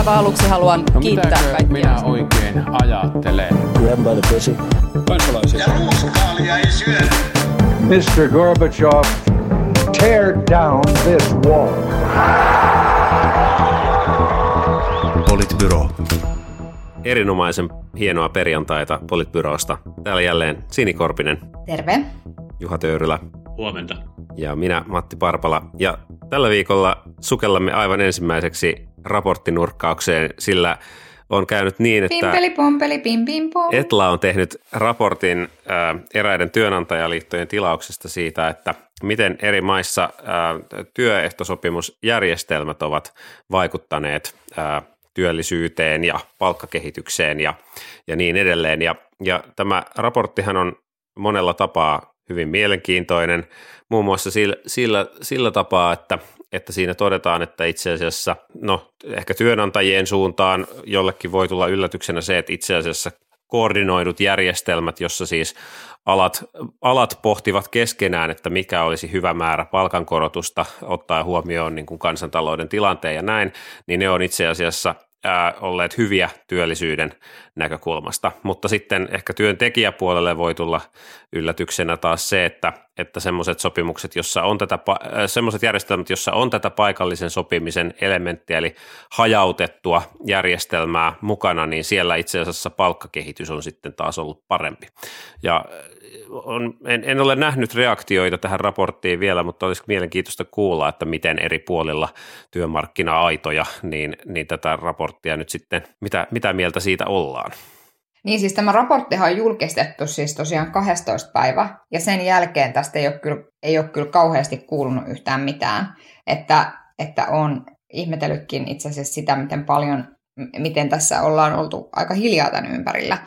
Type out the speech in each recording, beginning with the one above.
aivan aluksi haluan No kiittää kaikkia. minä oikein ajattelen? Grab by the pussy. kansalaisia. Ja ruuskaalia ei syödä. Mr. Gorbachev, tear down this wall. Politbyro. Erinomaisen hienoa perjantaita Politbyrosta. Täällä jälleen Sini Korpinen, Terve. Juha Töyrylä Huomenta. ja minä Matti Parpala. Ja tällä viikolla sukellamme aivan ensimmäiseksi raporttinurkkaukseen, sillä on käynyt niin, että Pimpeli pompeli pim pim pom. Etla on tehnyt raportin ää, eräiden työnantajaliittojen tilauksesta siitä, että miten eri maissa ää, työehtosopimusjärjestelmät ovat vaikuttaneet ää, työllisyyteen ja palkkakehitykseen ja, ja niin edelleen. Ja, ja tämä raporttihan on monella tapaa hyvin mielenkiintoinen, muun muassa sillä, sillä, sillä tapaa, että, että siinä todetaan, että itse asiassa, no ehkä työnantajien suuntaan jollekin voi tulla yllätyksenä se, että itse asiassa koordinoidut järjestelmät, jossa siis alat, alat pohtivat keskenään, että mikä olisi hyvä määrä palkankorotusta, ottaa huomioon niin kuin kansantalouden tilanteen ja näin, niin ne on itse asiassa ää, olleet hyviä työllisyyden näkökulmasta. Mutta sitten ehkä työntekijäpuolelle voi tulla yllätyksenä taas se, että, että semmoiset sopimukset, jossa on tätä, semmoiset järjestelmät, jossa on tätä paikallisen sopimisen elementtiä, eli hajautettua järjestelmää mukana, niin siellä itse asiassa palkkakehitys on sitten taas ollut parempi. Ja on, en, en ole nähnyt reaktioita tähän raporttiin vielä, mutta olisi mielenkiintoista kuulla, että miten eri puolilla työmarkkina-aitoja, niin, niin tätä raporttia nyt sitten, mitä, mitä mieltä siitä ollaan? Niin siis tämä raporttihan on julkistettu siis tosiaan 12 päivä, ja sen jälkeen tästä ei ole kyllä, ei ole kyllä kauheasti kuulunut yhtään mitään. Että, että on ihmetellytkin itse asiassa sitä, miten paljon, miten tässä ollaan oltu aika hiljaa tämän ympärillä.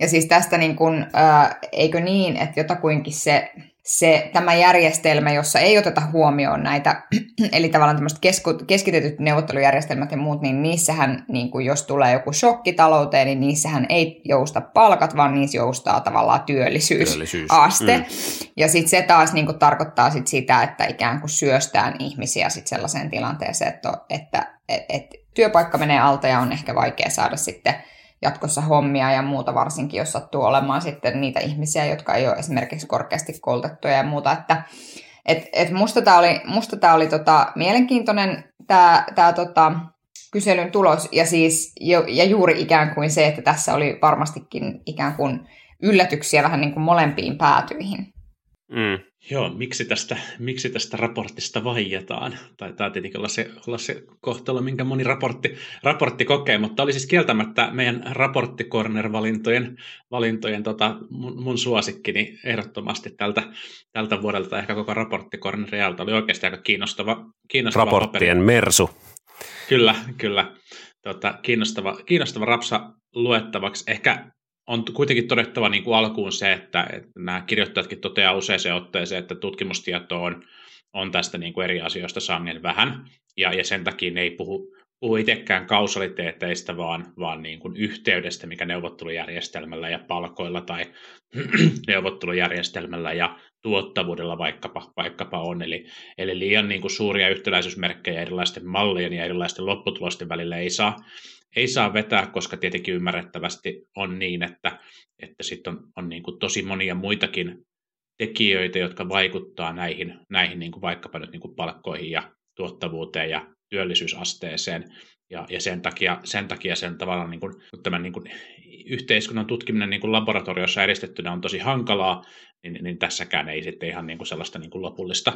Ja siis tästä niin kuin, ää, eikö niin, että jotakuinkin se, se, tämä järjestelmä, jossa ei oteta huomioon näitä, eli tavallaan tämmöiset kesku, keskitetyt neuvottelujärjestelmät ja muut, niin niissähän, niin kuin jos tulee joku shokki talouteen, niin niissähän ei jousta palkat, vaan niissä joustaa tavallaan työllisyysaste. Työllisyys. Mm. Ja sitten se taas niin kuin tarkoittaa sit sitä, että ikään kuin syöstään ihmisiä sit sellaiseen tilanteeseen, että, että et, et työpaikka menee alta ja on ehkä vaikea saada sitten jatkossa hommia ja muuta, varsinkin jos sattuu olemaan sitten niitä ihmisiä, jotka ei ole esimerkiksi korkeasti koulutettuja ja muuta, että et, et musta tämä oli, musta tää oli tota, mielenkiintoinen tämä tää, tota, kyselyn tulos ja, siis, jo, ja juuri ikään kuin se, että tässä oli varmastikin ikään kuin yllätyksiä vähän niin kuin molempiin päätyihin. Mm. Joo, miksi tästä, miksi tästä raportista vaijataan? Taitaa tietenkin olla se, olla se kohtalo, minkä moni raportti, raportti kokee, mutta oli siis kieltämättä meidän raporttikorner-valintojen valintojen, tota, mun, mun suosikkini ehdottomasti tältä, tältä vuodelta, ehkä koko raporttikornerialta. Oli oikeasti aika kiinnostava, kiinnostava Raporttien paperi. mersu. Kyllä, kyllä. Tota, kiinnostava, kiinnostava rapsa luettavaksi. Ehkä on kuitenkin todettava niin kuin alkuun se, että, että nämä kirjoittajatkin toteaa useaseen otteeseen, että tutkimustieto on, on tästä niin kuin eri asioista sangen vähän, ja, ja sen takia ne ei puhu, puhu itsekään kausaliteeteista, vaan, vaan niin kuin yhteydestä, mikä neuvottelujärjestelmällä ja palkoilla tai neuvottelujärjestelmällä ja tuottavuudella vaikkapa, vaikkapa on. Eli, eli liian niin kuin suuria yhtäläisyysmerkkejä erilaisten mallien ja erilaisten lopputulosten välillä ei saa, ei saa vetää, koska tietenkin ymmärrettävästi on niin, että, että sitten on, on niin kuin tosi monia muitakin tekijöitä, jotka vaikuttaa näihin, näihin niin kuin vaikkapa nyt niin kuin palkkoihin ja tuottavuuteen ja työllisyysasteeseen. Ja, ja sen, takia, sen takia sen tavallaan niin kuin, tämän niin kuin yhteiskunnan tutkiminen niin kuin laboratoriossa edistettynä on tosi hankalaa, niin, niin tässäkään ei sitten ihan niin kuin sellaista niin kuin lopullista,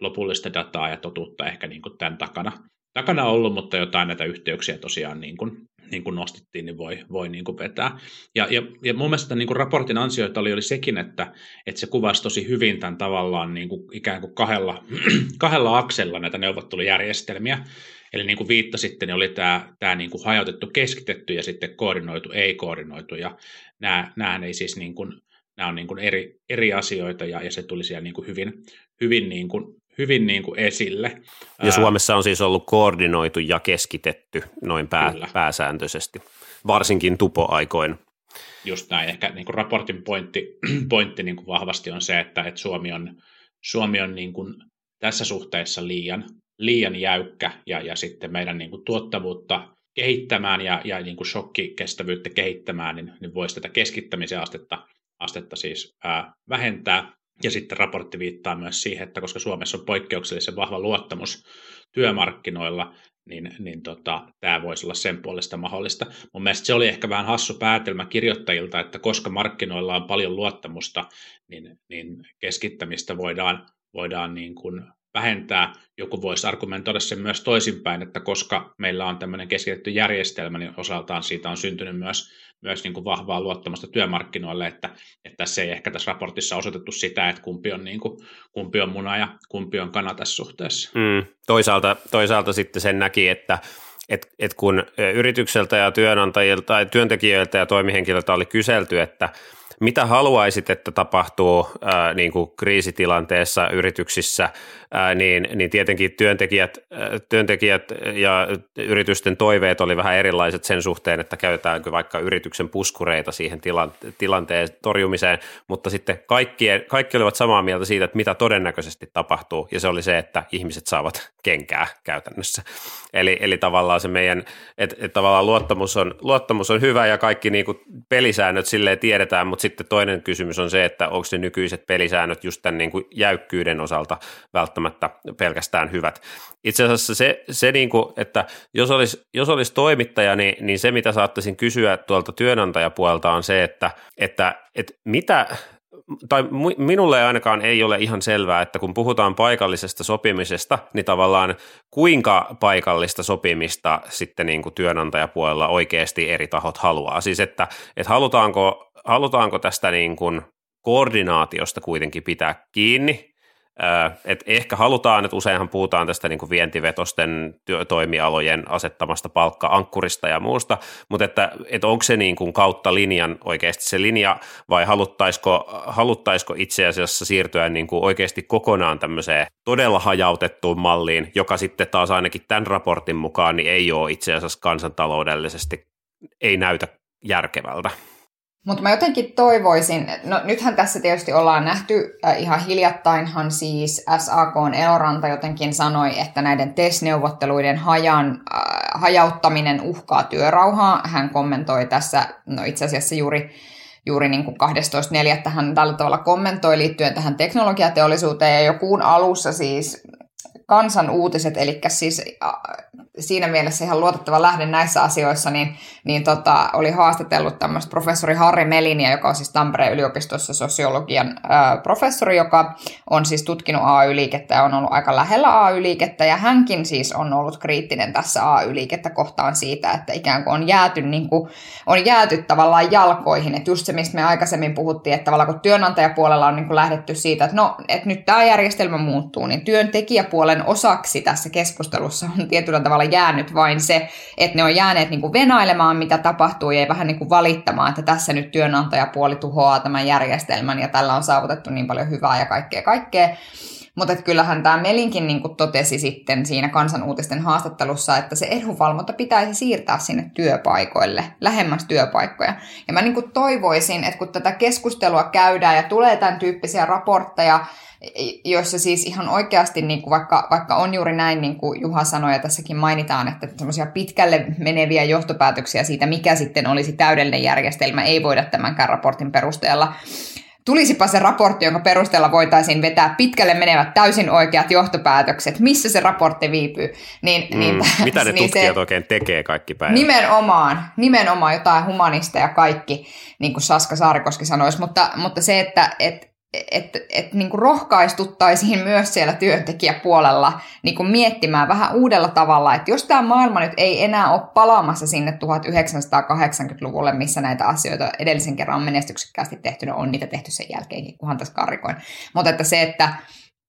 lopullista dataa ja totuutta ehkä niin kuin tämän takana, takana ollut, mutta jotain näitä yhteyksiä tosiaan niin kuin, niin kuin nostettiin, niin voi, voi niin kuin vetää. Ja, ja, ja mun mielestä niin kuin raportin ansioita oli, oli sekin, että, että se kuvasi tosi hyvin tämän tavallaan niin kuin ikään kuin kahdella, kahdella aksella näitä neuvottelujärjestelmiä. Eli niin kuin viittasitte, niin oli tämä, tämä niin kuin hajautettu keskitetty ja sitten koordinoitu, ei-koordinoitu. Ja nämä, nämähän ei siis niin kuin, nämä on niin kuin eri, eri asioita ja, ja se tuli siellä niin kuin hyvin, hyvin, niin kuin, hyvin niin kuin esille. Ja Suomessa on siis ollut koordinoitu ja keskitetty noin pää, pääsääntöisesti, varsinkin tupoaikoin. Just näin. Ehkä niin kuin raportin pointti, pointti niin kuin vahvasti on se, että, että Suomi on, Suomi on niin kuin tässä suhteessa liian, liian jäykkä ja, ja sitten meidän niin kuin tuottavuutta kehittämään ja, ja niin kuin shokkikestävyyttä kehittämään, niin, niin voisi tätä keskittämisen astetta, astetta siis ää, vähentää. Ja sitten raportti viittaa myös siihen, että koska Suomessa on poikkeuksellisen vahva luottamus työmarkkinoilla, niin, niin tota, tämä voisi olla sen puolesta mahdollista. Mun mielestä se oli ehkä vähän hassu päätelmä kirjoittajilta, että koska markkinoilla on paljon luottamusta, niin, niin keskittämistä voidaan, voidaan niin kuin vähentää. Joku voisi argumentoida sen myös toisinpäin, että koska meillä on tämmöinen keskitetty järjestelmä, niin osaltaan siitä on syntynyt myös, myös niin kuin vahvaa luottamusta työmarkkinoille, että, että se ei ehkä tässä raportissa osoitettu sitä, että kumpi on, niin kuin, kumpi on muna ja kumpi on kana tässä suhteessa. Mm, toisaalta, toisaalta sitten sen näki, että et, et kun yritykseltä ja työnantajilta tai työntekijöiltä ja toimihenkilöiltä oli kyselty, että mitä haluaisit, että tapahtuu ää, niin kuin kriisitilanteessa yrityksissä, ää, niin, niin tietenkin työntekijät, ää, työntekijät ja yritysten toiveet oli vähän erilaiset sen suhteen, että käytetäänkö vaikka yrityksen puskureita siihen tilanteen torjumiseen, mutta sitten kaikki, kaikki olivat samaa mieltä siitä, että mitä todennäköisesti tapahtuu, ja se oli se, että ihmiset saavat kenkää käytännössä. Eli, eli tavallaan se meidän, että et tavallaan luottamus on, luottamus on hyvä ja kaikki niin kuin pelisäännöt silleen tiedetään, mutta sitten toinen kysymys on se, että onko ne nykyiset pelisäännöt just tämän niin kuin jäykkyyden osalta välttämättä pelkästään hyvät. Itse asiassa se, se niin kuin, että jos olisi, jos olisi toimittaja, niin, niin se mitä saattaisin kysyä tuolta työnantajapuolelta on se, että, että, että mitä, tai minulle ainakaan ei ole ihan selvää, että kun puhutaan paikallisesta sopimisesta, niin tavallaan kuinka paikallista sopimista sitten niin kuin työnantajapuolella oikeasti eri tahot haluaa. Siis että, että halutaanko, halutaanko tästä niin kuin koordinaatiosta kuitenkin pitää kiinni, et ehkä halutaan, että useinhan puhutaan tästä niin kuin vientivetosten toimialojen asettamasta palkka-ankkurista ja muusta, mutta että, että onko se niin kuin kautta linjan oikeasti se linja vai haluttaisiko, haluttaisiko itse asiassa siirtyä niin kuin oikeasti kokonaan tämmöiseen todella hajautettuun malliin, joka sitten taas ainakin tämän raportin mukaan niin ei ole itse asiassa kansantaloudellisesti, ei näytä järkevältä. Mutta mä jotenkin toivoisin, no nythän tässä tietysti ollaan nähty, äh, ihan hiljattainhan siis SAK Eloranta jotenkin sanoi, että näiden TES-neuvotteluiden hajan, äh, hajauttaminen uhkaa työrauhaa. Hän kommentoi tässä, no itse asiassa juuri juuri niin kuin 12.4. hän tällä tavalla kommentoi liittyen tähän teknologiateollisuuteen ja jo kuun alussa siis kansan uutiset, eli siis siinä mielessä ihan luotettava lähde näissä asioissa, niin, niin tota, oli haastatellut tämmöistä professori Harri Melinia, joka on siis Tampereen yliopistossa sosiologian ää, professori, joka on siis tutkinut AY-liikettä ja on ollut aika lähellä AY-liikettä, ja hänkin siis on ollut kriittinen tässä AY-liikettä kohtaan siitä, että ikään kuin on jääty, niin kuin, on jääty tavallaan jalkoihin, että just se, mistä me aikaisemmin puhuttiin, että tavallaan kun työnantajapuolella on niin kuin lähdetty siitä, että no, että nyt tämä järjestelmä muuttuu, niin työntekijäpuolen osaksi tässä keskustelussa on tietyllä tavalla jäänyt vain se, että ne on jääneet niin kuin venailemaan, mitä tapahtuu, ja vähän niin kuin valittamaan, että tässä nyt työnantajapuoli tuhoaa tämän järjestelmän, ja tällä on saavutettu niin paljon hyvää ja kaikkea kaikkea. Mutta kyllähän tämä Melinkin niin kuin totesi sitten siinä kansanuutisten haastattelussa, että se edunvalvonta pitäisi siirtää sinne työpaikoille, lähemmäs työpaikkoja. Ja mä niin kuin toivoisin, että kun tätä keskustelua käydään ja tulee tämän tyyppisiä raportteja, joissa siis ihan oikeasti, niin kuin vaikka, vaikka on juuri näin, niin kuin Juha sanoi, ja tässäkin mainitaan, että semmoisia pitkälle meneviä johtopäätöksiä siitä, mikä sitten olisi täydellinen järjestelmä, ei voida tämänkään raportin perusteella tulisipa se raportti, jonka perusteella voitaisiin vetää pitkälle menevät täysin oikeat johtopäätökset, missä se raportti viipyy. Niin, mm, niin, mitä ne niin tutkijat se, oikein tekee kaikki päivät? Nimenomaan, nimenomaan jotain humanista ja kaikki, niin kuin Saska Saarikoski sanoisi, mutta, mutta se, että et, että et, niin rohkaistuttaisiin myös siellä työntekijäpuolella niin kuin miettimään vähän uudella tavalla, että jos tämä maailma nyt ei enää ole palaamassa sinne 1980-luvulle, missä näitä asioita edellisen kerran on menestyksekkäästi tehty, no on niitä tehty sen jälkeenkin, kunhan tässä karikoin, mutta että se, että,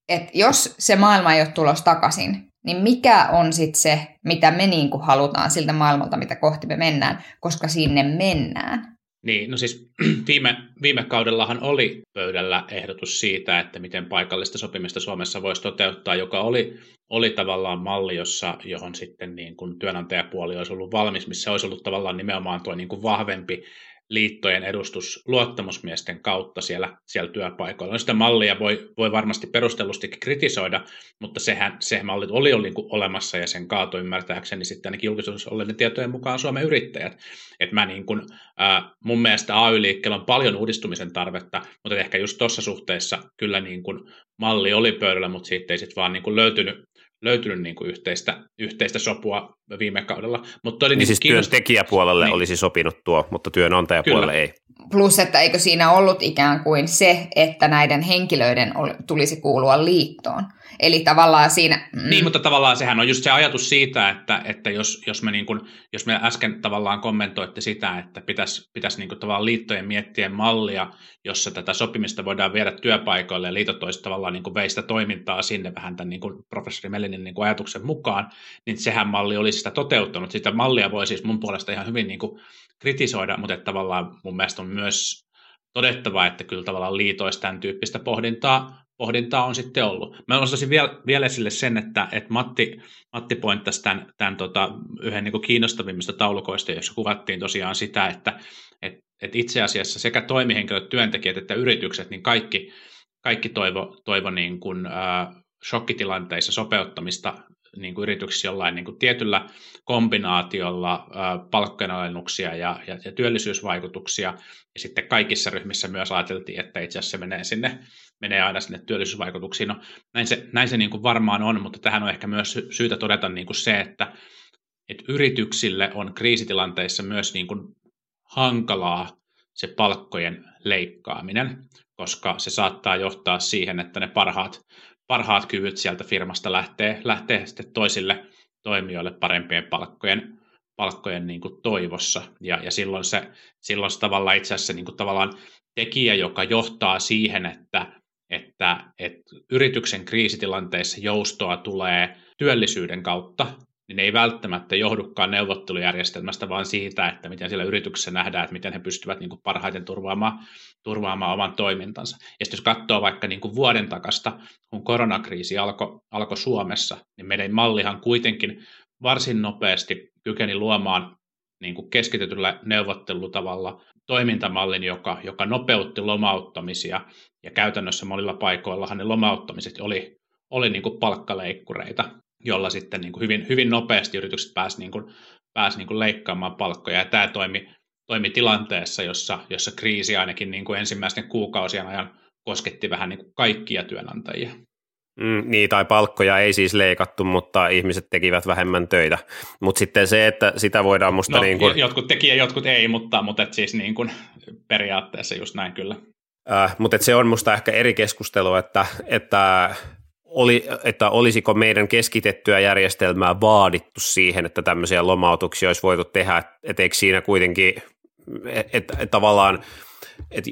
että jos se maailma ei ole tulos takaisin, niin mikä on sitten se, mitä me niin kuin halutaan siltä maailmalta, mitä kohti me mennään, koska sinne mennään. Niin, no siis viime, viime kaudellahan oli pöydällä ehdotus siitä, että miten paikallista sopimista Suomessa voisi toteuttaa, joka oli, oli tavallaan malli, jossa, johon sitten niin kuin työnantajapuoli olisi ollut valmis, missä olisi ollut tavallaan nimenomaan tuo niin kuin vahvempi liittojen edustus luottamusmiesten kautta siellä, siellä työpaikoilla. No sitä mallia voi, voi varmasti perustellusti kritisoida, mutta sehän, se malli oli, oli niin olemassa ja sen kaato ymmärtääkseni sitten ainakin julkisuudessa olleiden tietojen mukaan Suomen yrittäjät. Et mä niin kuin, äh, mun mielestä AY-liikkeellä on paljon uudistumisen tarvetta, mutta ehkä just tuossa suhteessa kyllä niin kuin malli oli pöydällä, mutta siitä ei sitten vaan niin kuin löytynyt, löytynyt niin kuin yhteistä, yhteistä sopua viime kaudella. Mutta oli niin, niin siis kiinnost... työntekijäpuolelle niin. olisi sopinut tuo, mutta työnantajapuolelle Kyllä. ei. Plus, että eikö siinä ollut ikään kuin se, että näiden henkilöiden tulisi kuulua liittoon. Eli tavallaan siinä... Mm. Niin, mutta tavallaan sehän on just se ajatus siitä, että, että jos, jos, me niin kuin, jos me äsken tavallaan kommentoitte sitä, että pitäisi, pitäisi niin kuin tavallaan liittojen miettiä mallia, jossa tätä sopimista voidaan viedä työpaikoille ja liitot olisivat tavallaan niin kuin veistä toimintaa sinne vähän tämän niin kuin professori Melinin niin kuin ajatuksen mukaan, niin sehän malli olisi sitä toteuttanut. Sitä mallia voi siis mun puolesta ihan hyvin niin kuin kritisoida, mutta että tavallaan mun mielestä on myös todettava, että kyllä tavallaan liitoista tämän tyyppistä pohdintaa, pohdintaa on sitten ollut. Mä nostaisin vielä, vielä esille sen, että, että Matti, Matti pointtasi tämän, tämän tota, yhden niin kiinnostavimmista taulukoista, jossa kuvattiin tosiaan sitä, että et, et itse asiassa sekä toimihenkilöt, työntekijät että yritykset, niin kaikki, kaikki toivo, toivo niin kuin, äh, shokkitilanteissa sopeuttamista niin kuin yrityksissä jollain niin kuin tietyllä kombinaatiolla palkkojen alennuksia ja, ja, ja työllisyysvaikutuksia. Ja sitten kaikissa ryhmissä myös ajateltiin, että itse asiassa se menee, sinne, menee aina sinne työllisyysvaikutuksiin. No, näin se, näin se niin kuin varmaan on, mutta tähän on ehkä myös syytä todeta niin kuin se, että, että yrityksille on kriisitilanteissa myös niin kuin hankalaa se palkkojen leikkaaminen, koska se saattaa johtaa siihen, että ne parhaat parhaat kyvyt sieltä firmasta lähtee, lähtee sitten toisille toimijoille parempien palkkojen, palkkojen niin kuin toivossa. Ja, ja silloin, se, silloin se tavallaan itse asiassa niin kuin tavallaan tekijä, joka johtaa siihen, että, että, että yrityksen kriisitilanteissa joustoa tulee työllisyyden kautta, niin ne ei välttämättä johdukaan neuvottelujärjestelmästä, vaan siitä, että miten siellä yrityksessä nähdään, että miten he pystyvät niin kuin parhaiten turvaamaan, turvaamaan oman toimintansa. Ja jos katsoo vaikka niin kuin vuoden takasta, kun koronakriisi alkoi alko Suomessa, niin meidän mallihan kuitenkin varsin nopeasti kykeni luomaan niin kuin keskitetyllä neuvottelutavalla toimintamallin, joka, joka nopeutti lomauttamisia, ja käytännössä monilla paikoillahan ne lomauttamiset oli, oli niin kuin palkkaleikkureita, jolla sitten niin kuin hyvin, hyvin nopeasti yritykset pääsivät niin kuin, pääsi niin kuin leikkaamaan palkkoja. Ja tämä toimi, toimi tilanteessa, jossa, jossa kriisi ainakin niin kuin ensimmäisten kuukausien ajan kosketti vähän niin kuin kaikkia työnantajia. Mm, niin, tai palkkoja ei siis leikattu, mutta ihmiset tekivät vähemmän töitä. Mutta sitten se, että sitä voidaan musta no, niin kuin... Jotkut teki ja jotkut ei, mutta, mutta et siis niin kuin periaatteessa just näin kyllä. Äh, mutta se on musta ehkä eri keskustelu, että, että oli, että olisiko meidän keskitettyä järjestelmää vaadittu siihen, että tämmöisiä lomautuksia olisi voitu tehdä, että eikö siinä kuitenkin, että, että tavallaan – et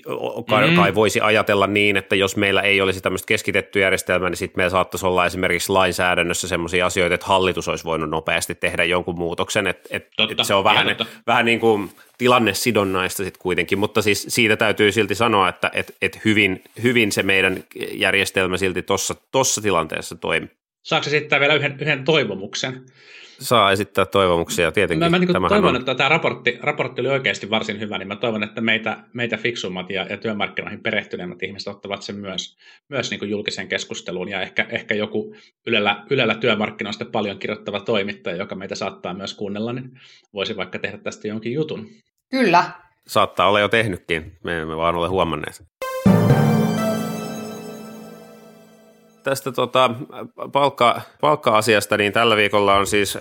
kai, mm. kai voisi ajatella niin, että jos meillä ei olisi tämmöistä keskitettyä järjestelmää, niin sitten meillä saattaisi olla esimerkiksi lainsäädännössä sellaisia asioita, että hallitus olisi voinut nopeasti tehdä jonkun muutoksen, että et, et se on vähän, vähän niin kuin tilannesidonnaista sitten kuitenkin, mutta siis siitä täytyy silti sanoa, että et, et hyvin, hyvin se meidän järjestelmä silti tuossa tilanteessa toimi. Saako esittää vielä yhden, yhden toivomuksen? Saa esittää toivomuksia tietenkin. Mä, mä niin toivon, on... että tämä raportti, raportti oli oikeasti varsin hyvä, niin mä toivon, että meitä, meitä fiksummat ja, ja työmarkkinoihin perehtyneemmät ihmiset ottavat sen myös, myös niin kuin julkiseen keskusteluun ja ehkä, ehkä joku Ylellä, Ylellä työmarkkinoista paljon kirjoittava toimittaja, joka meitä saattaa myös kuunnella, niin voisi vaikka tehdä tästä jonkin jutun. Kyllä. Saattaa olla jo tehnytkin, me emme vaan ole huomanneet. Tästä tota, palkka, palkka-asiasta, niin tällä viikolla on siis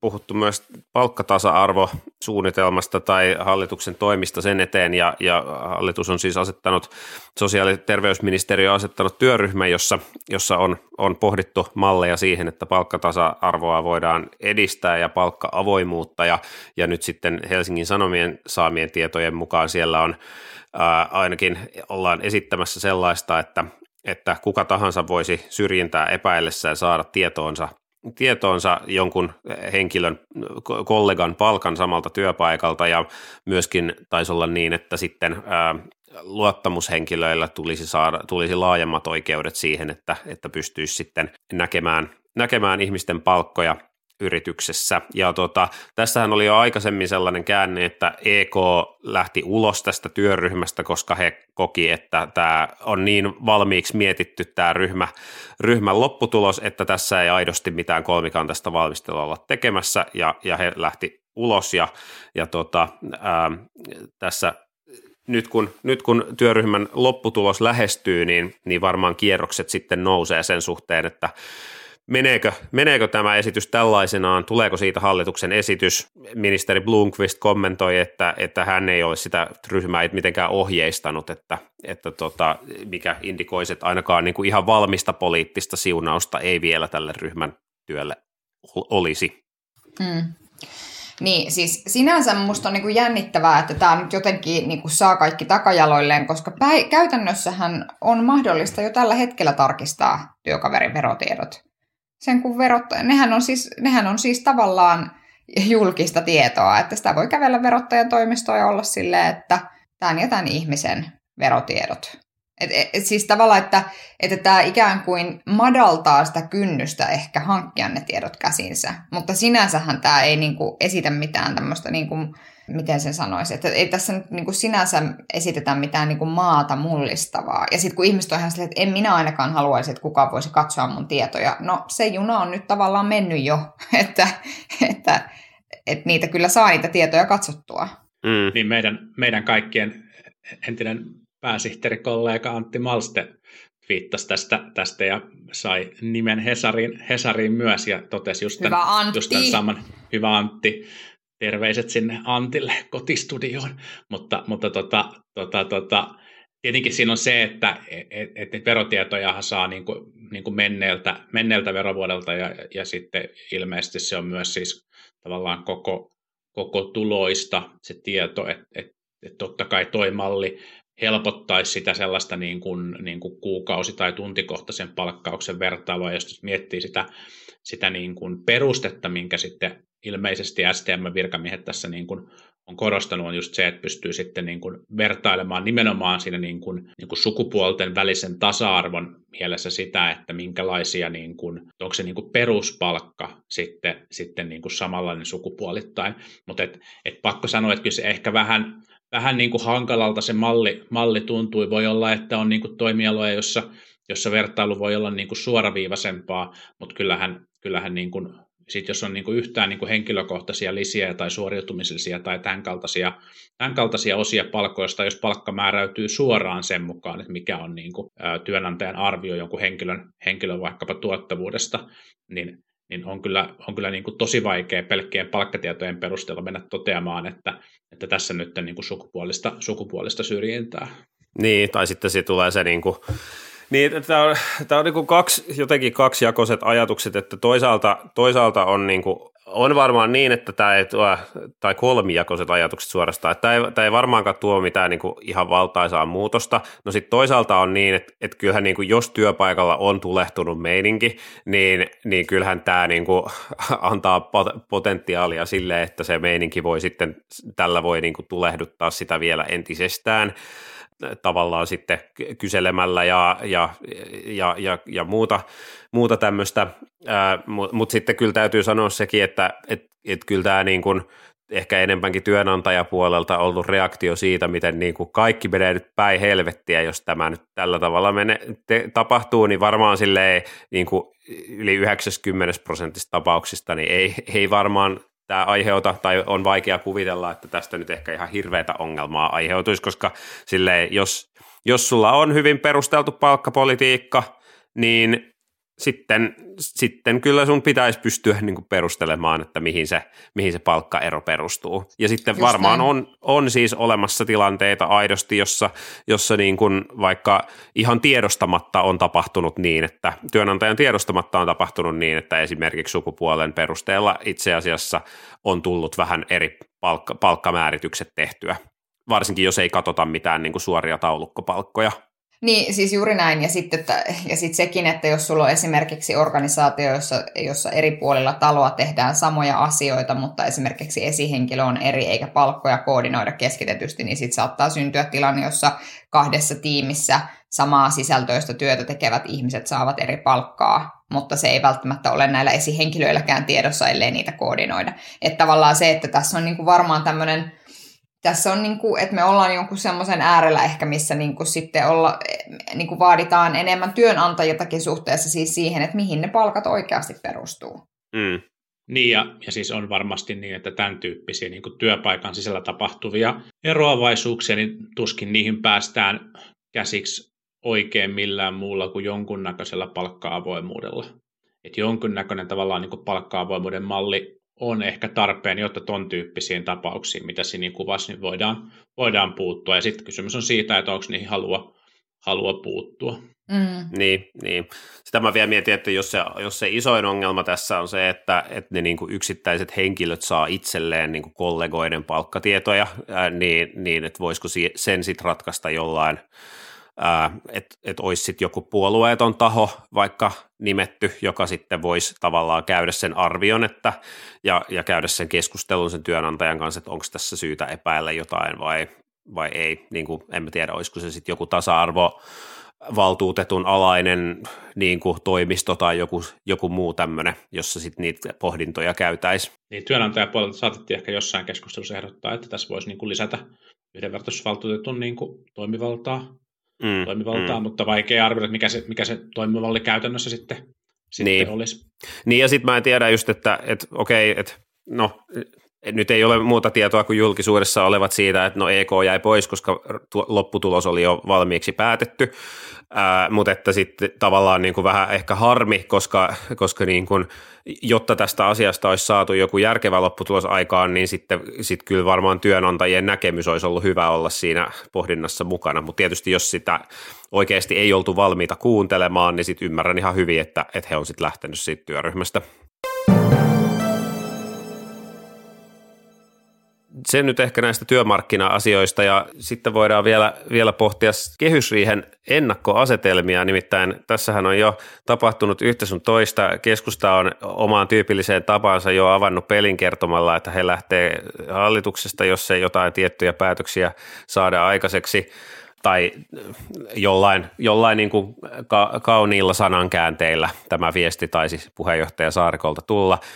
puhuttu myös palkkatasa-arvosuunnitelmasta tai hallituksen toimista sen eteen, ja, ja hallitus on siis asettanut, sosiaali- ja terveysministeriö on asettanut työryhmän, jossa, jossa on, on pohdittu malleja siihen, että palkkatasa-arvoa voidaan edistää ja palkka-avoimuutta, ja, ja nyt sitten Helsingin Sanomien saamien tietojen mukaan siellä on ainakin ollaan esittämässä sellaista, että että kuka tahansa voisi syrjintää epäillessään saada tietoonsa, tietoonsa jonkun henkilön, kollegan palkan samalta työpaikalta ja myöskin taisi olla niin, että sitten ää, luottamushenkilöillä tulisi, saada, tulisi laajemmat oikeudet siihen, että, että pystyisi sitten näkemään, näkemään ihmisten palkkoja yrityksessä. Ja tota, tässähän oli jo aikaisemmin sellainen käänne, että EK lähti ulos tästä työryhmästä, koska he koki, että tämä on niin valmiiksi mietitty tämä ryhmä, ryhmän lopputulos, että tässä ei aidosti mitään kolmikantaista valmistelua olla tekemässä, ja, ja he lähti ulos, ja, ja tota, ää, tässä nyt kun, nyt kun työryhmän lopputulos lähestyy, niin, niin varmaan kierrokset sitten nousee sen suhteen, että meneekö, meneekö tämä esitys tällaisenaan, tuleeko siitä hallituksen esitys. Ministeri Blomqvist kommentoi, että, että hän ei ole sitä ryhmää mitenkään ohjeistanut, että, että tota, mikä indikoisi, että ainakaan niin kuin ihan valmista poliittista siunausta ei vielä tälle ryhmän työlle olisi. Hmm. Niin, siis sinänsä musta on niin kuin jännittävää, että tämä nyt jotenkin niin kuin saa kaikki takajaloilleen, koska päi- käytännössähän on mahdollista jo tällä hetkellä tarkistaa työkaverin verotiedot. Sen kun verot, nehän on siis, nehän on siis tavallaan julkista tietoa, että sitä voi kävellä verottajan toimistoon ja olla silleen, että tämän ja tämän ihmisen verotiedot. Et, et, et siis tavallaan, että, että tämä ikään kuin madaltaa sitä kynnystä ehkä hankkia ne tiedot käsinsä, mutta sinänsähän tämä ei niinku esitä mitään tämmöistä, niinku, miten sen sanoisi, että ei tässä nyt niinku sinänsä esitetä mitään niinku maata mullistavaa. Ja sitten kun ihmiset on ihan silleen, että en minä ainakaan haluaisi, että kukaan voisi katsoa mun tietoja, no se juna on nyt tavallaan mennyt jo, että, että, että niitä kyllä saa niitä tietoja katsottua. Mm. Niin meidän, meidän kaikkien entinen pääsihteerikollega Antti Malste viittasi tästä, tästä ja sai nimen Hesarin, Hesariin myös ja totesi just tämän, hyvä Antti. just tämän saman. Hyvä Antti. Terveiset sinne Antille kotistudioon. Mutta, mutta tota, tota, tota, tietenkin siinä on se, että et, et, et verotietoja saa niin kuin, niin kuin menneeltä, menneeltä verovuodelta ja, ja sitten ilmeisesti se on myös siis tavallaan koko, koko tuloista se tieto, että et, et totta kai toi malli helpottaisi sitä sellaista niin kuin, niin kuin kuukausi- tai tuntikohtaisen palkkauksen vertailua, jos miettii sitä, sitä niin kuin perustetta, minkä sitten ilmeisesti STM-virkamiehet tässä niin kuin on korostanut, on just se, että pystyy sitten niin kuin vertailemaan nimenomaan siinä niin kuin, niin kuin sukupuolten välisen tasa-arvon mielessä sitä, että minkälaisia, niin kuin, onko se niin kuin peruspalkka sitten, sitten niin kuin samanlainen sukupuolittain. Mutta et, et pakko sanoa, että kyllä se ehkä vähän, vähän niin kuin hankalalta se malli, malli tuntui. Voi olla, että on niin kuin toimialoja, jossa, jossa vertailu voi olla niin kuin suoraviivaisempaa, mutta kyllähän, kyllähän niin kuin, sit jos on niin kuin yhtään niin kuin henkilökohtaisia lisiä tai suoriutumisellisia tai tämän kaltaisia, tämän kaltaisia osia palkoista, jos palkka määräytyy suoraan sen mukaan, että mikä on niin kuin, työnantajan arvio jonkun henkilön, henkilön vaikkapa tuottavuudesta, niin niin on kyllä, on kyllä niin kuin tosi vaikea pelkkien palkkatietojen perusteella mennä toteamaan, että, että tässä nyt niin kuin sukupuolista, sukupuolista syrjintää. Niin, tai sitten se tulee se niin kuin niin, tämä on, tämä on niin kuin kaksi, jotenkin kaksijakoiset ajatukset, että toisaalta, toisaalta on niin kuin on varmaan niin, että tämä ei tuo, tai kolmijakoiset ajatukset suorastaan, että tämä ei, tämä ei varmaankaan tuo mitään niin kuin ihan valtaisaa muutosta. No sitten toisaalta on niin, että, että kyllähän niin kuin jos työpaikalla on tulehtunut meininki, niin, niin kyllähän tämä niin kuin antaa potentiaalia sille, että se meininki voi sitten, tällä voi niin kuin tulehduttaa sitä vielä entisestään tavallaan sitten kyselemällä ja, ja, ja, ja, ja muuta, muuta tämmöistä, mutta mut sitten kyllä täytyy sanoa sekin, että et, et kyllä tämä niin kuin ehkä enemmänkin työnantajapuolelta ollut reaktio siitä, miten niin kuin kaikki menee nyt päin helvettiä, jos tämä nyt tällä tavalla mene, te, tapahtuu, niin varmaan silleen niin kuin yli 90 prosentista tapauksista niin ei, ei varmaan tämä aiheuta, tai on vaikea kuvitella, että tästä nyt ehkä ihan hirveätä ongelmaa aiheutuisi, koska silleen, jos, jos sulla on hyvin perusteltu palkkapolitiikka, niin sitten, sitten kyllä sun pitäisi pystyä niin kuin perustelemaan, että mihin se, mihin se palkkaero perustuu. Ja sitten Just varmaan on, on siis olemassa tilanteita aidosti, jossa, jossa niin kuin vaikka ihan tiedostamatta on tapahtunut niin, että työnantajan tiedostamatta on tapahtunut niin, että esimerkiksi sukupuolen perusteella itse asiassa on tullut vähän eri palkka, palkkamääritykset tehtyä, varsinkin jos ei katsota mitään niin kuin suoria taulukkopalkkoja. Niin, siis juuri näin. Ja sitten että, ja sitten sekin, että jos sulla on esimerkiksi organisaatio, jossa, jossa eri puolilla taloa tehdään samoja asioita, mutta esimerkiksi esihenkilö on eri eikä palkkoja koordinoida keskitetysti, niin sitten saattaa syntyä tilanne, jossa kahdessa tiimissä samaa sisältöistä työtä tekevät ihmiset saavat eri palkkaa, mutta se ei välttämättä ole näillä esihenkilöilläkään tiedossa, ellei niitä koordinoida. Että tavallaan se, että tässä on niin kuin varmaan tämmöinen, tässä on niin kuin, että me ollaan jonkun semmoisen äärellä ehkä, missä niin kuin sitten olla, niin kuin vaaditaan enemmän työnantajatakin suhteessa siis siihen, että mihin ne palkat oikeasti perustuu. Mm. Niin, ja, ja siis on varmasti niin, että tämän tyyppisiä niin kuin työpaikan sisällä tapahtuvia eroavaisuuksia, niin tuskin niihin päästään käsiksi oikein millään muulla kuin jonkunnäköisellä palkka-avoimuudella. Että jonkunnäköinen tavallaan niin kuin palkka-avoimuuden malli on ehkä tarpeen, jotta ton tyyppisiin tapauksiin, mitä siinä kuvasi, niin voidaan, voidaan puuttua. Ja sitten kysymys on siitä, että onko niihin halua, halua puuttua. Mm. Niin, niin. Sitä mä vielä mietin, että jos se, jos se isoin ongelma tässä on se, että, että ne niin kuin yksittäiset henkilöt saa itselleen niin kuin kollegoiden palkkatietoja, ää, niin, niin että voisiko sen sitten ratkaista jollain, että et olisi sitten joku puolueeton taho vaikka nimetty, joka sitten voisi tavallaan käydä sen arvion että, ja, ja käydä sen keskustelun sen työnantajan kanssa, että onko tässä syytä epäillä jotain vai, vai ei. Niin kuin, en mä tiedä, olisiko se sitten joku tasa-arvo valtuutetun alainen niin kuin toimisto tai joku, joku muu tämmöinen, jossa sitten niitä pohdintoja käytäisiin. Niin työnantajapuolelta saatettiin ehkä jossain keskustelussa ehdottaa, että tässä voisi niin kuin lisätä yhdenvertaisuusvaltuutetun niin kuin toimivaltaa, mm, toimivaltaa mm. mutta vaikea arvioida, mikä se, mikä se toimivalli käytännössä sitten, sitten niin. olisi. Niin ja sitten mä en tiedä just, että, että okei, että no nyt ei ole muuta tietoa kuin julkisuudessa olevat siitä, että no EK jäi pois, koska lopputulos oli jo valmiiksi päätetty, Ää, mutta että sitten tavallaan niin kuin vähän ehkä harmi, koska, koska niin kuin, jotta tästä asiasta olisi saatu joku järkevä lopputulos aikaan, niin sitten sit kyllä varmaan työnantajien näkemys olisi ollut hyvä olla siinä pohdinnassa mukana, mutta tietysti jos sitä oikeasti ei oltu valmiita kuuntelemaan, niin sitten ymmärrän ihan hyvin, että, että he on sitten lähtenyt siitä työryhmästä. Se nyt ehkä näistä työmarkkina-asioista ja sitten voidaan vielä, vielä pohtia kehysriihen ennakkoasetelmia, nimittäin tässähän on jo tapahtunut yhtä sun toista. Keskusta on omaan tyypilliseen tapansa jo avannut pelin kertomalla, että he lähtee hallituksesta, jos ei jotain tiettyjä päätöksiä saada aikaiseksi tai jollain, jollain niin kuin ka- kauniilla sanankäänteillä tämä viesti taisi puheenjohtaja Saarikolta tulla –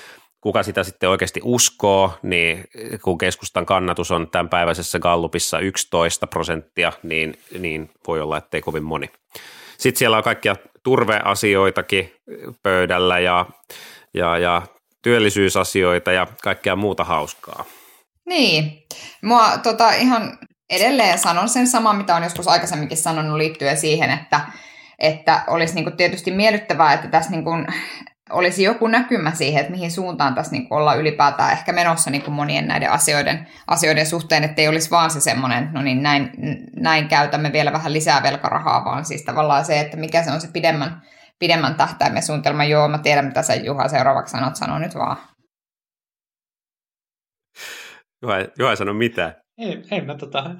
kuka sitä sitten oikeasti uskoo, niin kun keskustan kannatus on tämän päiväisessä Gallupissa 11 prosenttia, niin, niin voi olla, ettei kovin moni. Sitten siellä on kaikkia turveasioitakin pöydällä ja, ja, ja työllisyysasioita ja kaikkea muuta hauskaa. Niin, mua tota, ihan edelleen sanon sen sama, mitä on joskus aikaisemminkin sanonut liittyen siihen, että, että olisi niinku tietysti miellyttävää, että tässä niinku olisi joku näkymä siihen, että mihin suuntaan tässä niin kuin ollaan ylipäätään ehkä menossa niin kuin monien näiden asioiden, asioiden suhteen, että ei olisi vaan se semmoinen, no niin näin, näin käytämme vielä vähän lisää velkarahaa, vaan siis tavallaan se, että mikä se on se pidemmän, pidemmän tähtäimen suunnitelma. Joo, mä tiedän, mitä sä Juha seuraavaksi sanot, sano nyt vaan. Juha, Juha ei sano mitään. Ei, ei, mä tota,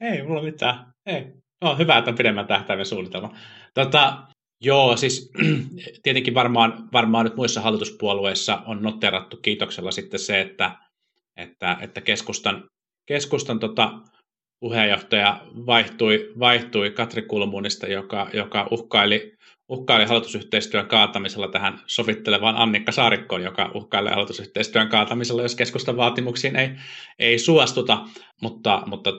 ei mulla mitään. Ei. No, hyvä, että on pidemmän tähtäimen suunnitelma. Tota, Joo, siis tietenkin varmaan, varmaan nyt muissa hallituspuolueissa on noterattu kiitoksella sitten se, että, että, että keskustan, keskustan tota, puheenjohtaja vaihtui, vaihtui Katri Kulmunista, joka, joka uhkaili, uhkaili hallitusyhteistyön kaatamisella tähän sovittelevaan Annikka Saarikkoon, joka uhkaili hallitusyhteistyön kaatamisella, jos keskustan vaatimuksiin ei, ei suostuta, mutta, mutta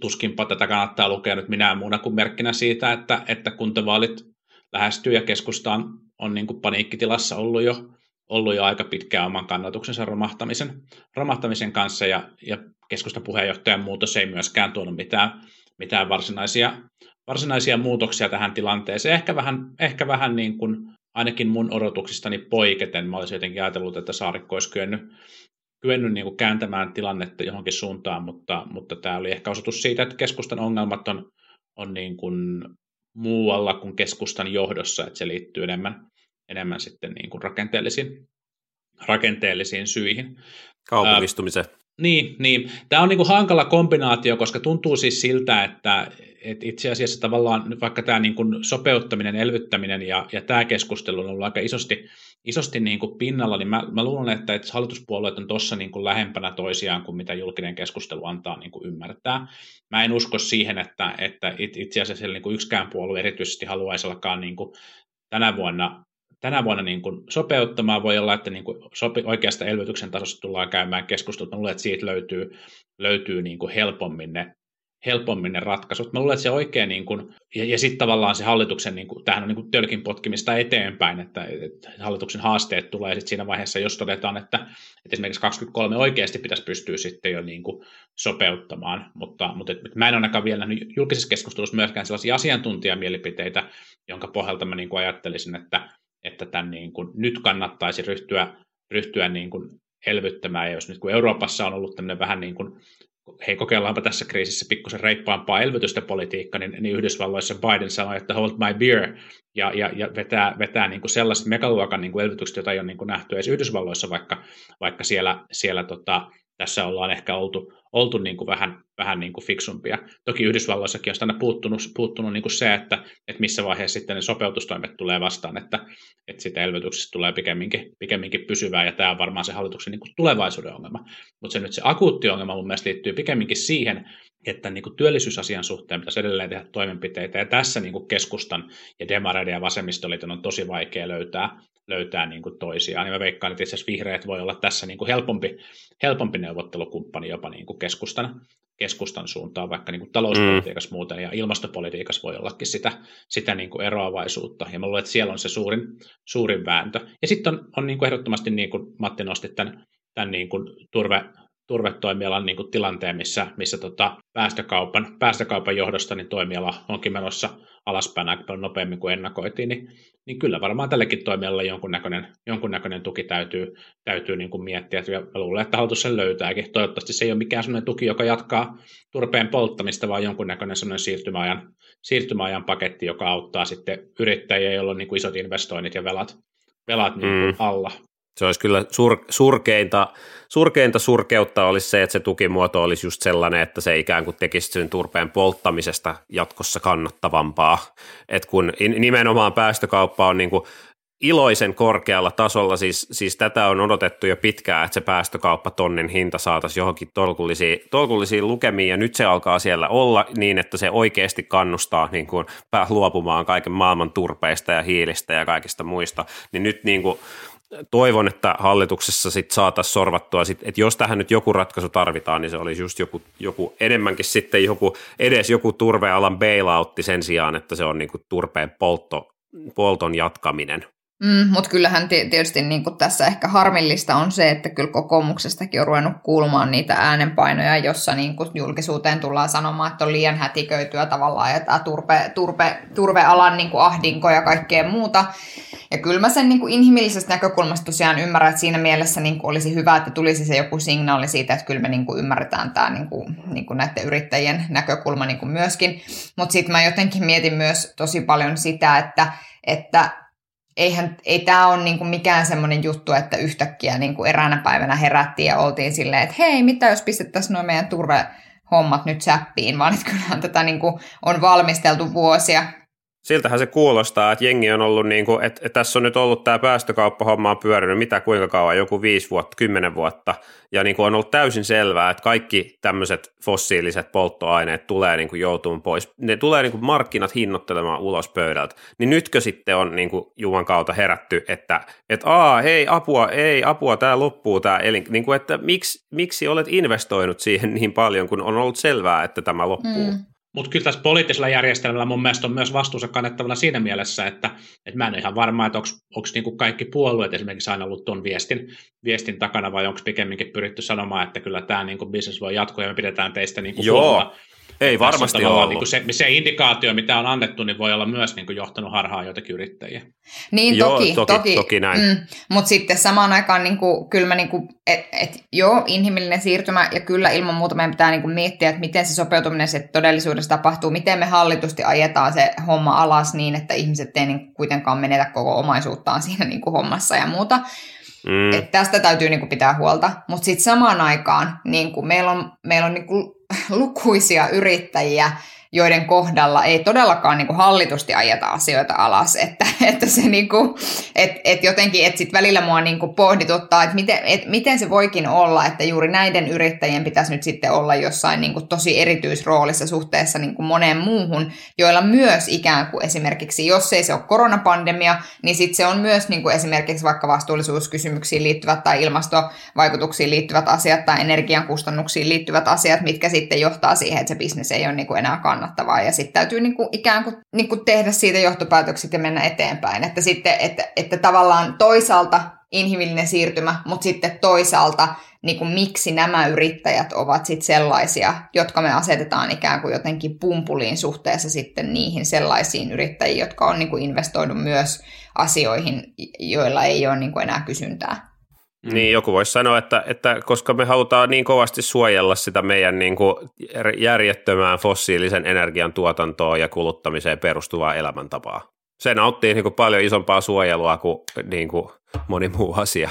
tuskinpa tätä kannattaa lukea nyt minä muuna kuin merkkinä siitä, että, että kuntavaalit lähestyy ja keskusta on, on niin kuin paniikkitilassa ollut jo, ollut jo aika pitkään oman kannatuksensa romahtamisen, romahtamisen kanssa ja, ja keskustan puheenjohtajan muutos ei myöskään tuonut mitään, mitään varsinaisia, varsinaisia muutoksia tähän tilanteeseen. Ehkä vähän, ehkä vähän niin kuin ainakin mun odotuksistani poiketen. Mä olisin jotenkin ajatellut, että Saarikko olisi kyennyt, kyennyt niin kuin kääntämään tilannetta johonkin suuntaan, mutta, mutta tämä oli ehkä osoitus siitä, että keskustan ongelmat on, on niin kuin muualla kuin keskustan johdossa, että se liittyy enemmän, enemmän sitten niin kuin rakenteellisiin, rakenteellisiin syihin. Kaupungistumiseen. Niin, niin. Tämä on niin kuin hankala kombinaatio, koska tuntuu siis siltä, että, että itse asiassa tavallaan vaikka tämä niin kuin sopeuttaminen, elvyttäminen ja, ja tämä keskustelu on ollut aika isosti, isosti niin kuin pinnalla, niin mä, mä luulen, että, että hallituspuolueet on tuossa niin kuin lähempänä toisiaan kuin mitä julkinen keskustelu antaa niin kuin ymmärtää. Mä en usko siihen, että, että itse asiassa niin kuin yksikään puolue erityisesti haluaisi alkaa niin kuin tänä vuonna tänä vuonna niin kuin sopeuttamaan. Voi olla, että niin kuin sopi, oikeasta elvytyksen tasosta tullaan käymään keskustelua. Mä luulen, että siitä löytyy, löytyy niin kuin helpommin ne helpommin ne ratkaisut. Mä luulen, että se oikein, niin kuin, ja, ja sitten tavallaan se hallituksen, niin kuin, tämähän on niin kuin tölkin potkimista eteenpäin, että, että hallituksen haasteet tulee sitten siinä vaiheessa, jos todetaan, että, että esimerkiksi 23 oikeasti pitäisi pystyä sitten jo niin kuin sopeuttamaan, mutta, mutta et, mä en ainakaan vielä nähnyt julkisessa keskustelussa myöskään sellaisia asiantuntijamielipiteitä, jonka pohjalta mä niin kuin ajattelisin, että, että tämän niin kuin, nyt kannattaisi ryhtyä, ryhtyä niin kuin elvyttämään, ja jos nyt kun Euroopassa on ollut tämmöinen vähän niin kuin hei kokeillaanpa tässä kriisissä pikkusen reippaampaa elvytystä politiikka, niin, niin Yhdysvalloissa Biden sanoi, että hold my beer, ja, ja, ja vetää, vetää niin kuin sellaiset megaluokan niin kuin elvytykset, joita ei ole niin kuin nähty edes Yhdysvalloissa, vaikka, vaikka siellä, siellä tota, tässä ollaan ehkä oltu, oltu niin kuin vähän, vähän niin kuin fiksumpia. Toki Yhdysvalloissakin on aina puuttunut, puuttunut niin kuin se, että, että missä vaiheessa sitten ne sopeutustoimet tulee vastaan, että, että sitä elvytyksestä tulee pikemminkin, pikemminkin pysyvää, ja tämä on varmaan se hallituksen niin kuin tulevaisuuden ongelma. Mutta se nyt se akuutti ongelma mun mielestä liittyy pikemminkin siihen, että niin kuin työllisyysasian suhteen pitäisi edelleen tehdä toimenpiteitä, ja tässä niin kuin keskustan ja demareiden ja vasemmistoliiton on tosi vaikea löytää, löytää niin kuin toisiaan. Ja mä veikkaan, että itse asiassa vihreät voi olla tässä niin kuin helpompi, helpompi neuvottelukumppani jopa niin kuin keskustan, keskustan suuntaan, vaikka niin kuin talouspolitiikassa mm. muuten ja ilmastopolitiikassa voi ollakin sitä, sitä niin kuin eroavaisuutta. Ja mä luulen, että siellä on se suurin, suurin vääntö. Ja sitten on, on niin kuin ehdottomasti, niin kuin Matti nosti tämän, tämän niin kuin turve, turvetoimialan niin kuin tilanteen, missä, missä tota päästökaupan, päästökaupan johdosta niin toimiala onkin menossa alaspäin aika paljon nopeammin kuin ennakoitiin, niin, niin kyllä varmaan tällekin toimialalle jonkunnäköinen, jonkunnäköinen tuki täytyy, täytyy niin kuin miettiä. Ja luulen, että hallitus sen löytääkin. Toivottavasti se ei ole mikään sellainen tuki, joka jatkaa turpeen polttamista, vaan jonkunnäköinen sellainen siirtymäajan, siirtymäajan paketti, joka auttaa sitten yrittäjiä, joilla on niin kuin isot investoinnit ja velat, velat niin kuin mm. alla se olisi kyllä sur, surkeinta, surkeinta surkeutta olisi se, että se tukimuoto olisi just sellainen, että se ikään kuin tekisi sen turpeen polttamisesta jatkossa kannattavampaa. Et kun nimenomaan päästökauppa on niin kuin iloisen korkealla tasolla, siis, siis tätä on odotettu jo pitkään, että se päästökauppatonnin hinta saataisiin johonkin tolkullisiin, tolkullisiin lukemiin, ja nyt se alkaa siellä olla niin, että se oikeasti kannustaa niin kuin luopumaan kaiken maailman turpeista ja hiilistä ja kaikista muista, niin nyt niin kuin, toivon, että hallituksessa sit saataisiin sorvattua, sit, että jos tähän nyt joku ratkaisu tarvitaan, niin se olisi just joku, joku enemmänkin sitten joku, edes joku turvealan bailoutti sen sijaan, että se on niin kuin turpeen poltto, polton jatkaminen. Mm, mutta kyllähän tietysti niin tässä ehkä harmillista on se, että kyllä kokoomuksestakin on ruvennut kuulumaan niitä äänenpainoja, jossa niin julkisuuteen tullaan sanomaan, että on liian hätiköityä tavallaan ja tämä turpe, turpe, turvealan niin ahdinko ja kaikkea muuta. Ja kyllä mä sen niin inhimillisestä näkökulmasta tosiaan ymmärrän, että siinä mielessä niin olisi hyvä, että tulisi se joku signaali siitä, että kyllä me niin ymmärretään tämä niin kuin, niin kuin näiden yrittäjien näkökulma niin myöskin. Mutta sitten mä jotenkin mietin myös tosi paljon sitä, että, että eihän, ei tämä ole niinku mikään semmoinen juttu, että yhtäkkiä niinku eräänä päivänä herättiin ja oltiin silleen, että hei, mitä jos pistettäisiin noin meidän turvehommat nyt säppiin, vaan että kyllähän tätä niinku on valmisteltu vuosia siltähän se kuulostaa, että jengi on ollut niin kuin, että, että tässä on nyt ollut tämä päästökauppahomma on pyörinyt mitä kuinka kauan, joku viisi vuotta, kymmenen vuotta, ja niin kuin on ollut täysin selvää, että kaikki tämmöiset fossiiliset polttoaineet tulee niin kuin joutumaan pois, ne tulee niin kuin markkinat hinnoittelemaan ulos pöydältä, niin nytkö sitten on niin kuin Juvan kautta herätty, että, että aa, hei, apua, ei, apua, tämä loppuu tämä elin, niin kuin, että miksi, miksi olet investoinut siihen niin paljon, kun on ollut selvää, että tämä loppuu. Mm. Mutta kyllä tässä poliittisella järjestelmällä mun mielestä on myös vastuunsa kannettavana siinä mielessä, että, että mä en ole ihan varma, että onko niinku kaikki puolueet esimerkiksi aina ollut tuon viestin, viestin takana vai onko pikemminkin pyritty sanomaan, että kyllä tämä niinku business voi jatkua ja me pidetään teistä niinku Joo. Huolta. Ei varmasti ole niin se, se indikaatio, mitä on annettu, niin voi olla myös niin kuin johtanut harhaan joitakin yrittäjiä. Niin, joo, toki, toki, toki, toki näin. Mm, mutta sitten samaan aikaan niin kuin, kyllä mä, niin kuin, et, et, joo, inhimillinen siirtymä, ja kyllä ilman muuta meidän pitää niin kuin miettiä, että miten se sopeutuminen se todellisuudessa tapahtuu, miten me hallitusti ajetaan se homma alas niin, että ihmiset ei niin kuitenkaan menetä koko omaisuuttaan siinä niin kuin hommassa ja muuta. Mm. Et tästä täytyy niin kuin pitää huolta, mutta sitten samaan aikaan niin kuin meillä on, meillä on niin kuin lukuisia yrittäjiä, joiden kohdalla ei todellakaan niin kuin hallitusti ajeta asioita alas, että, että se niin kuin, et, et jotenkin, että sit välillä mua niin kuin pohdituttaa, että miten, et miten se voikin olla, että juuri näiden yrittäjien pitäisi nyt sitten olla jossain niin kuin tosi erityisroolissa suhteessa niin kuin moneen muuhun, joilla myös ikään kuin esimerkiksi, jos ei se ole koronapandemia, niin sitten se on myös niin kuin esimerkiksi vaikka vastuullisuuskysymyksiin liittyvät tai ilmastovaikutuksiin liittyvät asiat tai energian kustannuksiin liittyvät asiat, mitkä sitten johtaa siihen, että se bisnes ei ole niin kuin enää kannattavaa ja sitten täytyy niin kuin ikään kuin, niin kuin tehdä siitä johtopäätökset ja mennä eteenpäin, että sitten, että, että tavallaan toisaalta inhimillinen siirtymä, mutta sitten toisaalta niin kuin miksi nämä yrittäjät ovat sitten sellaisia, jotka me asetetaan ikään kuin jotenkin pumpuliin suhteessa sitten niihin sellaisiin yrittäjiin, jotka on niin kuin investoinut myös asioihin, joilla ei ole niin kuin enää kysyntää. Niin, joku voisi sanoa, että, että koska me halutaan niin kovasti suojella sitä meidän niin kuin järjettömään fossiilisen energian tuotantoa ja kuluttamiseen perustuvaa elämäntapaa. Se nauttii niin kuin paljon isompaa suojelua kuin, niin kuin moni muu asia,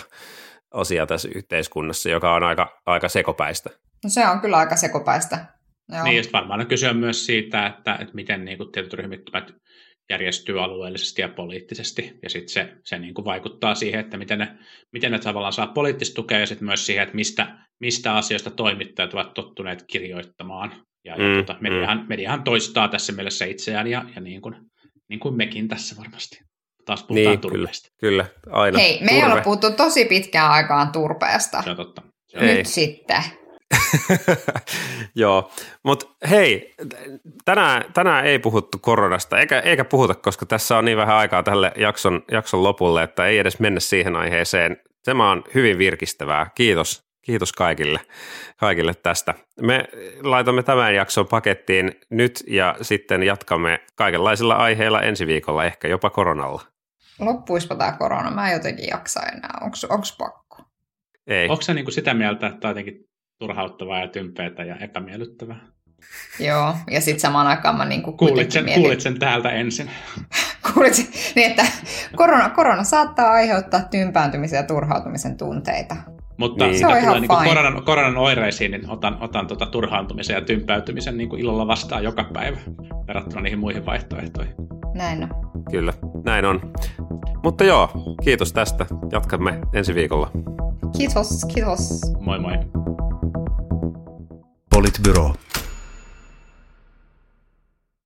asia tässä yhteiskunnassa, joka on aika, aika sekopäistä. No se on kyllä aika sekopäistä. Joo. Niin, varmaan on kysyä myös siitä, että, että miten niin kuin tietyt ryhmittymät järjestyy alueellisesti ja poliittisesti, ja sitten se, se niin kuin vaikuttaa siihen, että miten ne, miten ne tavallaan saa poliittista tukea, ja sitten myös siihen, että mistä, mistä asioista toimittajat ovat tottuneet kirjoittamaan. Ja, mm, ja tuota, mediahan, mm. mediahan toistaa tässä mielessä itseään, ja, ja niin, kuin, niin kuin mekin tässä varmasti. Taas puhutaan niin, turpeesta. Kyllä, kyllä, aina. Hei, me ei ole puhuttu tosi pitkään aikaan turpeesta. Se on totta. Se on. Nyt sitten. Joo, mutta hei, tänään, tänään ei puhuttu koronasta, eikä, eikä puhuta, koska tässä on niin vähän aikaa tälle jakson, jakson lopulle, että ei edes mennä siihen aiheeseen. Tämä on hyvin virkistävää. Kiitos, kiitos kaikille, kaikille tästä. Me laitamme tämän jakson pakettiin nyt ja sitten jatkamme kaikenlaisilla aiheilla ensi viikolla, ehkä jopa koronalla. Loppuispa tämä korona? Mä en jotenkin jaksa enää. Onko pakko? Ei. Onko se niinku sitä mieltä, että jotenkin turhauttavaa ja tympeätä ja epämiellyttävää. Joo, ja sitten samaan aikaan mä niinku kuulit, sen, mietin... kuulit sen täältä ensin. kuulit sen, niin että korona, korona saattaa aiheuttaa tympääntymisen ja turhautumisen tunteita. Mutta niin. mitä tulee niin koronan, koronan oireisiin, niin otan, otan tuota turhaantumisen ja tympäytymisen niin ilolla vastaan joka päivä verrattuna niihin muihin vaihtoehtoihin. Näin on. Kyllä, näin on. Mutta joo, kiitos tästä. Jatkamme ensi viikolla. Kiitos, kiitos. Moi moi. Politbyro.